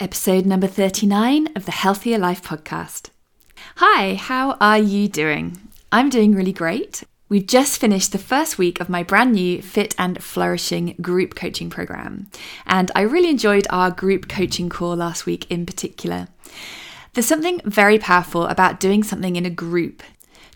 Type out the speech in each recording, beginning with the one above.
episode number 39 of the Healthier Life podcast. Hi, how are you doing? I'm doing really great. We've just finished the first week of my brand new Fit and Flourishing group coaching program, and I really enjoyed our group coaching call last week in particular. There's something very powerful about doing something in a group.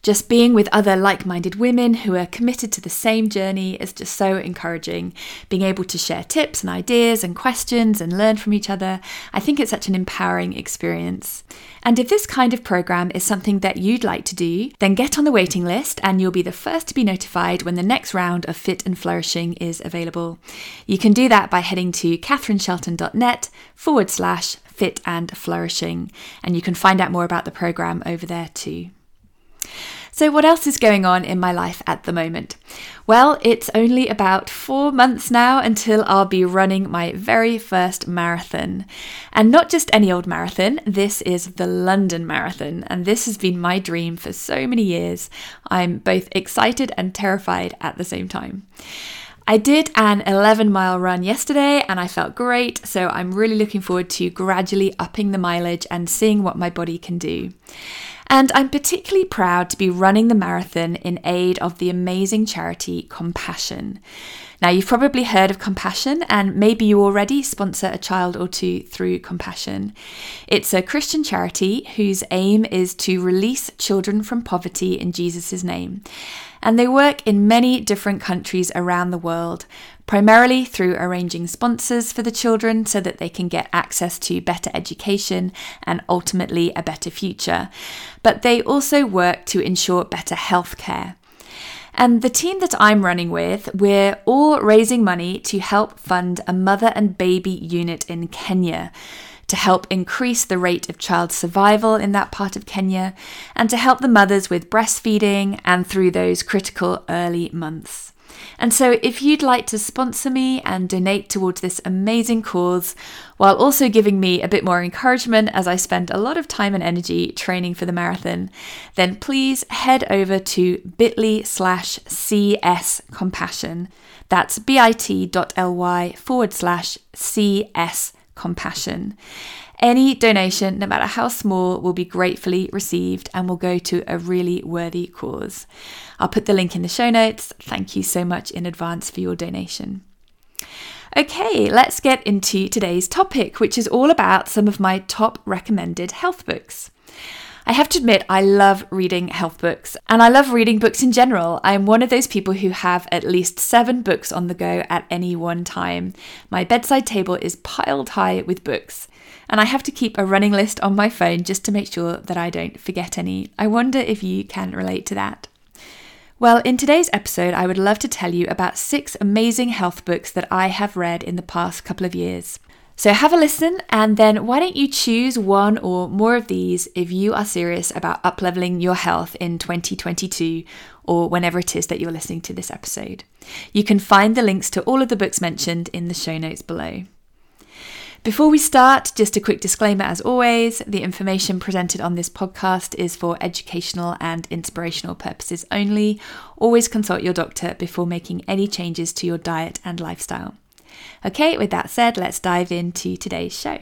Just being with other like minded women who are committed to the same journey is just so encouraging. Being able to share tips and ideas and questions and learn from each other, I think it's such an empowering experience. And if this kind of program is something that you'd like to do, then get on the waiting list and you'll be the first to be notified when the next round of Fit and Flourishing is available. You can do that by heading to catherineshelton.net forward slash fit and flourishing, and you can find out more about the program over there too. So, what else is going on in my life at the moment? Well, it's only about four months now until I'll be running my very first marathon. And not just any old marathon, this is the London Marathon. And this has been my dream for so many years. I'm both excited and terrified at the same time. I did an 11 mile run yesterday and I felt great, so I'm really looking forward to gradually upping the mileage and seeing what my body can do. And I'm particularly proud to be running the marathon in aid of the amazing charity Compassion. Now, you've probably heard of Compassion, and maybe you already sponsor a child or two through Compassion. It's a Christian charity whose aim is to release children from poverty in Jesus' name. And they work in many different countries around the world, primarily through arranging sponsors for the children so that they can get access to better education and ultimately a better future. But they also work to ensure better health care. And the team that I'm running with, we're all raising money to help fund a mother and baby unit in Kenya to help increase the rate of child survival in that part of Kenya and to help the mothers with breastfeeding and through those critical early months. And so, if you'd like to sponsor me and donate towards this amazing cause, while also giving me a bit more encouragement as I spend a lot of time and energy training for the marathon, then please head over to bit.ly slash CS compassion. That's bit.ly forward slash CS compassion. Any donation, no matter how small, will be gratefully received and will go to a really worthy cause. I'll put the link in the show notes. Thank you so much in advance for your donation. Okay, let's get into today's topic, which is all about some of my top recommended health books. I have to admit, I love reading health books and I love reading books in general. I'm one of those people who have at least seven books on the go at any one time. My bedside table is piled high with books, and I have to keep a running list on my phone just to make sure that I don't forget any. I wonder if you can relate to that. Well, in today's episode, I would love to tell you about six amazing health books that I have read in the past couple of years. So have a listen, and then why don't you choose one or more of these if you are serious about upleveling your health in 2022 or whenever it is that you're listening to this episode? You can find the links to all of the books mentioned in the show notes below. Before we start, just a quick disclaimer as always the information presented on this podcast is for educational and inspirational purposes only. Always consult your doctor before making any changes to your diet and lifestyle. Okay, with that said, let's dive into today's show.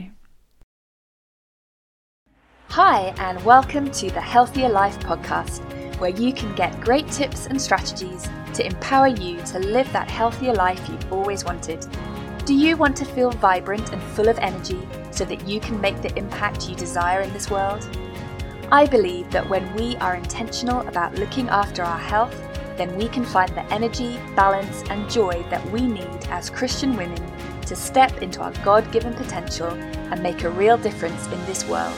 Hi, and welcome to the Healthier Life podcast, where you can get great tips and strategies to empower you to live that healthier life you've always wanted do you want to feel vibrant and full of energy so that you can make the impact you desire in this world? I believe that when we are intentional about looking after our health, then we can find the energy, balance, and joy that we need as Christian women to step into our God given potential and make a real difference in this world.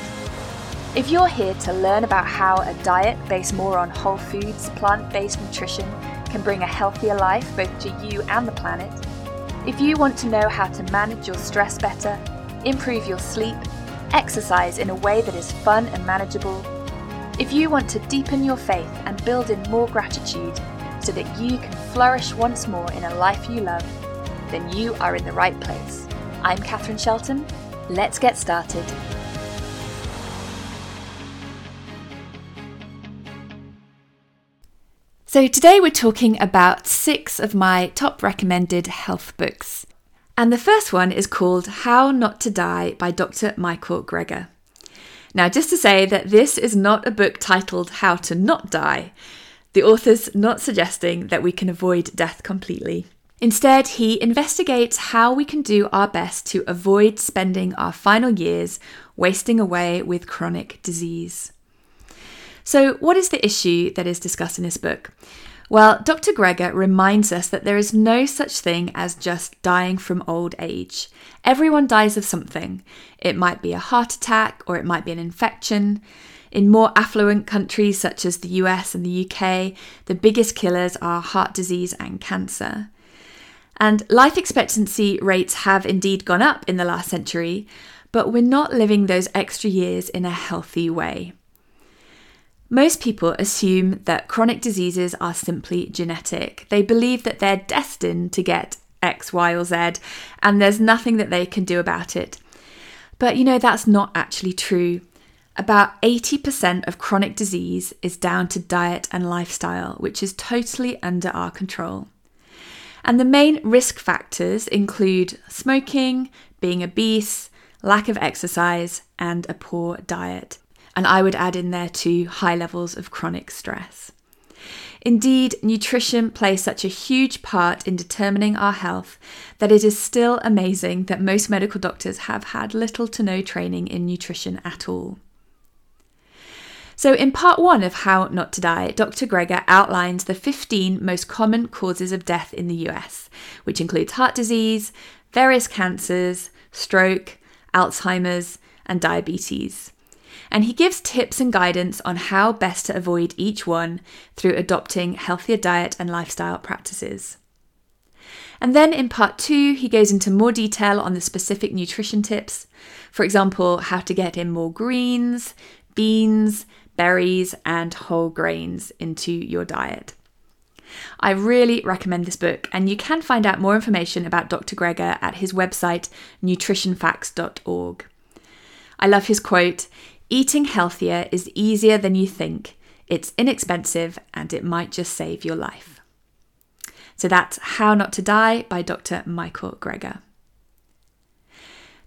If you're here to learn about how a diet based more on whole foods, plant based nutrition can bring a healthier life both to you and the planet, if you want to know how to manage your stress better, improve your sleep, exercise in a way that is fun and manageable, if you want to deepen your faith and build in more gratitude so that you can flourish once more in a life you love, then you are in the right place. I'm Catherine Shelton. Let's get started. So, today we're talking about six of my top recommended health books. And the first one is called How Not to Die by Dr. Michael Greger. Now, just to say that this is not a book titled How to Not Die. The author's not suggesting that we can avoid death completely. Instead, he investigates how we can do our best to avoid spending our final years wasting away with chronic disease. So, what is the issue that is discussed in this book? Well, Dr. Greger reminds us that there is no such thing as just dying from old age. Everyone dies of something. It might be a heart attack or it might be an infection. In more affluent countries such as the US and the UK, the biggest killers are heart disease and cancer. And life expectancy rates have indeed gone up in the last century, but we're not living those extra years in a healthy way. Most people assume that chronic diseases are simply genetic. They believe that they're destined to get X, Y, or Z, and there's nothing that they can do about it. But you know, that's not actually true. About 80% of chronic disease is down to diet and lifestyle, which is totally under our control. And the main risk factors include smoking, being obese, lack of exercise, and a poor diet. And I would add in there too high levels of chronic stress. Indeed, nutrition plays such a huge part in determining our health that it is still amazing that most medical doctors have had little to no training in nutrition at all. So, in part one of How Not to Die, Dr. Greger outlines the 15 most common causes of death in the US, which includes heart disease, various cancers, stroke, Alzheimer's, and diabetes. And he gives tips and guidance on how best to avoid each one through adopting healthier diet and lifestyle practices. And then in part two, he goes into more detail on the specific nutrition tips. For example, how to get in more greens, beans, berries, and whole grains into your diet. I really recommend this book, and you can find out more information about Dr. Greger at his website, nutritionfacts.org. I love his quote Eating healthier is easier than you think, it's inexpensive, and it might just save your life. So that's How Not to Die by Dr. Michael Greger.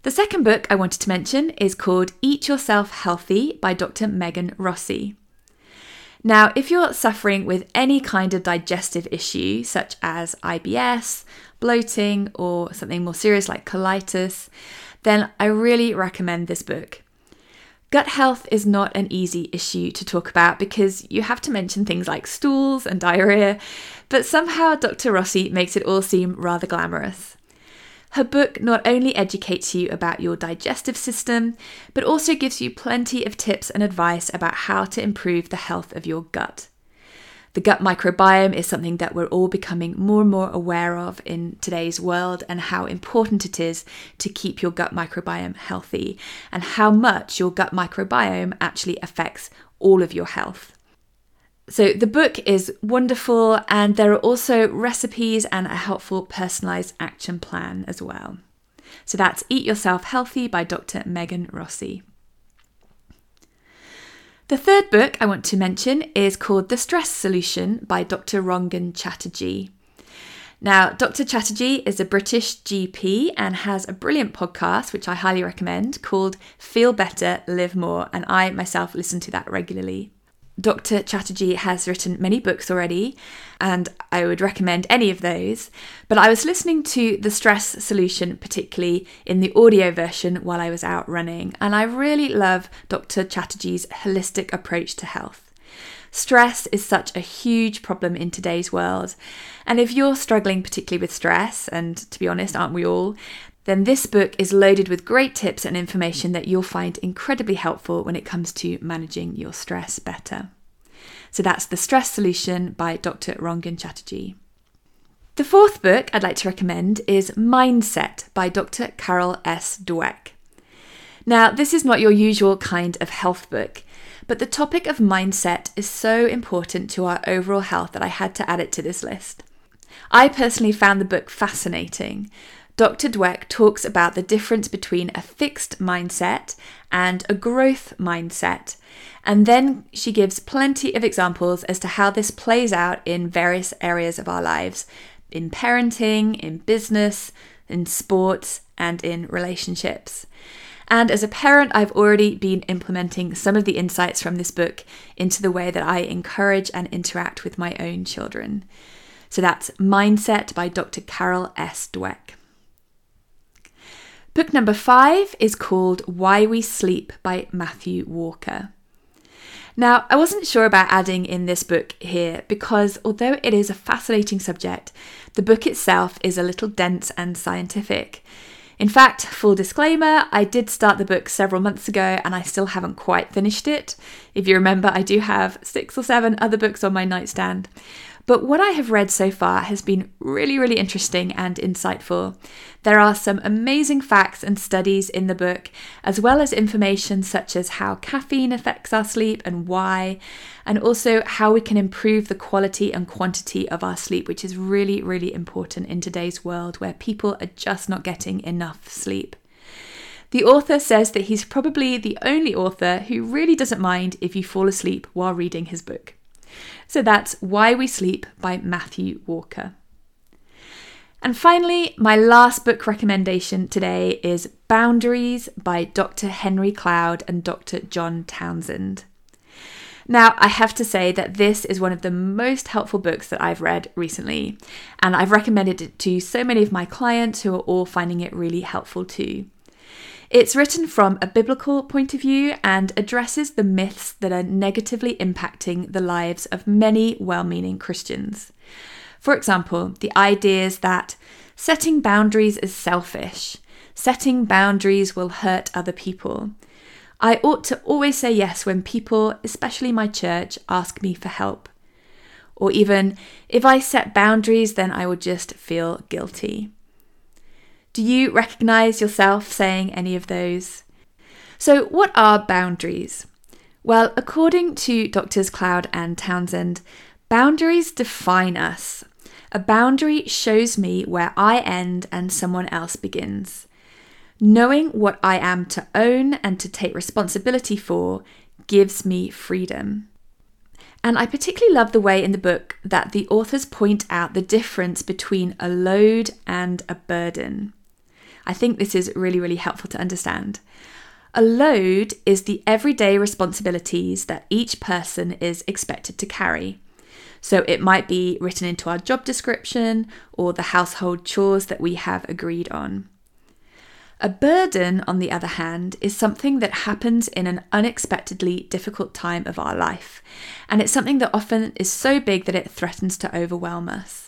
The second book I wanted to mention is called Eat Yourself Healthy by Dr. Megan Rossi. Now, if you're suffering with any kind of digestive issue, such as IBS, bloating, or something more serious like colitis, then I really recommend this book. Gut health is not an easy issue to talk about because you have to mention things like stools and diarrhea, but somehow Dr. Rossi makes it all seem rather glamorous. Her book not only educates you about your digestive system, but also gives you plenty of tips and advice about how to improve the health of your gut. The gut microbiome is something that we're all becoming more and more aware of in today's world, and how important it is to keep your gut microbiome healthy, and how much your gut microbiome actually affects all of your health. So the book is wonderful, and there are also recipes and a helpful personalized action plan as well. So that's Eat Yourself Healthy by Dr. Megan Rossi. The third book I want to mention is called The Stress Solution by Dr. Rangan Chatterjee. Now, Dr. Chatterjee is a British GP and has a brilliant podcast, which I highly recommend, called Feel Better, Live More, and I myself listen to that regularly. Dr. Chatterjee has written many books already, and I would recommend any of those. But I was listening to The Stress Solution, particularly in the audio version, while I was out running, and I really love Dr. Chatterjee's holistic approach to health. Stress is such a huge problem in today's world, and if you're struggling particularly with stress, and to be honest, aren't we all, then this book is loaded with great tips and information that you'll find incredibly helpful when it comes to managing your stress better. So that's The Stress Solution by Dr. Rangan Chatterjee. The fourth book I'd like to recommend is Mindset by Dr. Carol S. Dweck. Now, this is not your usual kind of health book, but the topic of mindset is so important to our overall health that I had to add it to this list. I personally found the book fascinating, Dr. Dweck talks about the difference between a fixed mindset and a growth mindset. And then she gives plenty of examples as to how this plays out in various areas of our lives in parenting, in business, in sports, and in relationships. And as a parent, I've already been implementing some of the insights from this book into the way that I encourage and interact with my own children. So that's Mindset by Dr. Carol S. Dweck. Book number five is called Why We Sleep by Matthew Walker. Now, I wasn't sure about adding in this book here because although it is a fascinating subject, the book itself is a little dense and scientific. In fact, full disclaimer, I did start the book several months ago and I still haven't quite finished it. If you remember, I do have six or seven other books on my nightstand. But what I have read so far has been really, really interesting and insightful. There are some amazing facts and studies in the book, as well as information such as how caffeine affects our sleep and why, and also how we can improve the quality and quantity of our sleep, which is really, really important in today's world where people are just not getting enough sleep. The author says that he's probably the only author who really doesn't mind if you fall asleep while reading his book. So that's Why We Sleep by Matthew Walker. And finally, my last book recommendation today is Boundaries by Dr. Henry Cloud and Dr. John Townsend. Now, I have to say that this is one of the most helpful books that I've read recently, and I've recommended it to so many of my clients who are all finding it really helpful too. It's written from a biblical point of view and addresses the myths that are negatively impacting the lives of many well meaning Christians. For example, the ideas that setting boundaries is selfish, setting boundaries will hurt other people. I ought to always say yes when people, especially my church, ask me for help. Or even, if I set boundaries, then I will just feel guilty. Do you recognize yourself saying any of those? So, what are boundaries? Well, according to Doctors Cloud and Townsend, boundaries define us. A boundary shows me where I end and someone else begins. Knowing what I am to own and to take responsibility for gives me freedom. And I particularly love the way in the book that the authors point out the difference between a load and a burden. I think this is really, really helpful to understand. A load is the everyday responsibilities that each person is expected to carry. So it might be written into our job description or the household chores that we have agreed on. A burden, on the other hand, is something that happens in an unexpectedly difficult time of our life, and it's something that often is so big that it threatens to overwhelm us.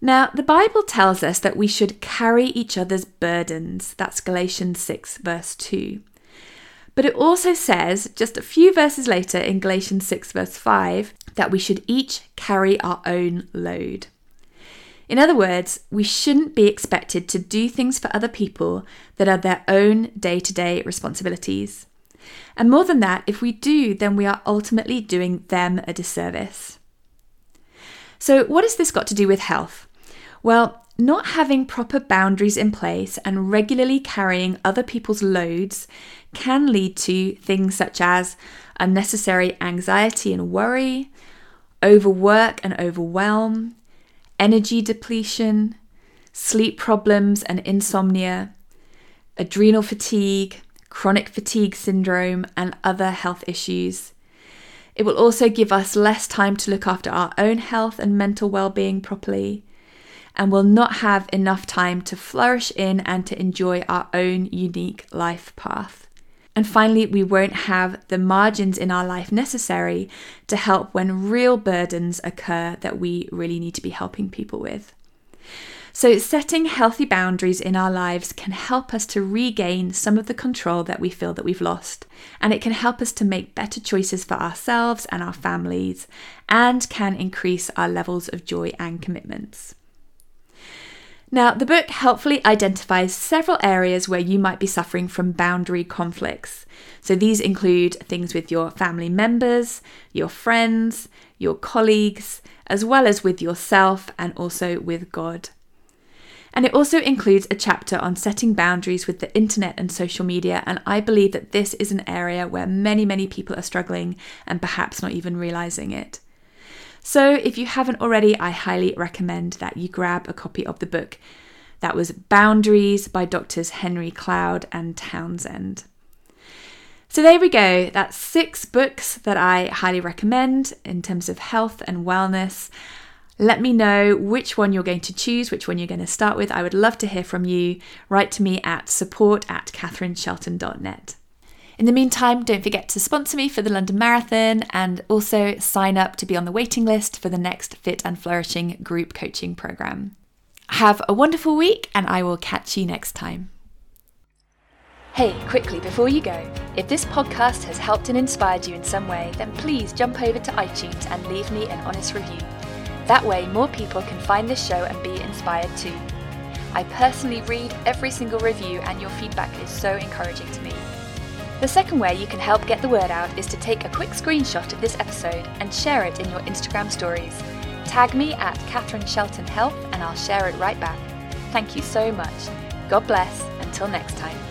Now, the Bible tells us that we should carry each other's burdens. That's Galatians 6, verse 2. But it also says, just a few verses later in Galatians 6, verse 5, that we should each carry our own load. In other words, we shouldn't be expected to do things for other people that are their own day to day responsibilities. And more than that, if we do, then we are ultimately doing them a disservice. So, what has this got to do with health? Well, not having proper boundaries in place and regularly carrying other people's loads can lead to things such as unnecessary anxiety and worry, overwork and overwhelm, energy depletion, sleep problems and insomnia, adrenal fatigue, chronic fatigue syndrome, and other health issues. It will also give us less time to look after our own health and mental well being properly and will not have enough time to flourish in and to enjoy our own unique life path. And finally, we won't have the margins in our life necessary to help when real burdens occur that we really need to be helping people with. So, setting healthy boundaries in our lives can help us to regain some of the control that we feel that we've lost. And it can help us to make better choices for ourselves and our families, and can increase our levels of joy and commitments. Now, the book helpfully identifies several areas where you might be suffering from boundary conflicts. So, these include things with your family members, your friends, your colleagues, as well as with yourself and also with God. And it also includes a chapter on setting boundaries with the internet and social media. And I believe that this is an area where many, many people are struggling and perhaps not even realizing it. So, if you haven't already, I highly recommend that you grab a copy of the book. That was Boundaries by Doctors Henry Cloud and Townsend. So there we go. That's six books that I highly recommend in terms of health and wellness. Let me know which one you're going to choose, which one you're going to start with. I would love to hear from you. Write to me at support at catherineshelton.net. In the meantime, don't forget to sponsor me for the London Marathon and also sign up to be on the waiting list for the next Fit and Flourishing group coaching program. Have a wonderful week, and I will catch you next time. Hey, quickly before you go, if this podcast has helped and inspired you in some way, then please jump over to iTunes and leave me an honest review. That way, more people can find this show and be inspired too. I personally read every single review, and your feedback is so encouraging to me. The second way you can help get the word out is to take a quick screenshot of this episode and share it in your Instagram stories. Tag me at Catherine Shelton Health and I'll share it right back. Thank you so much. God bless. Until next time.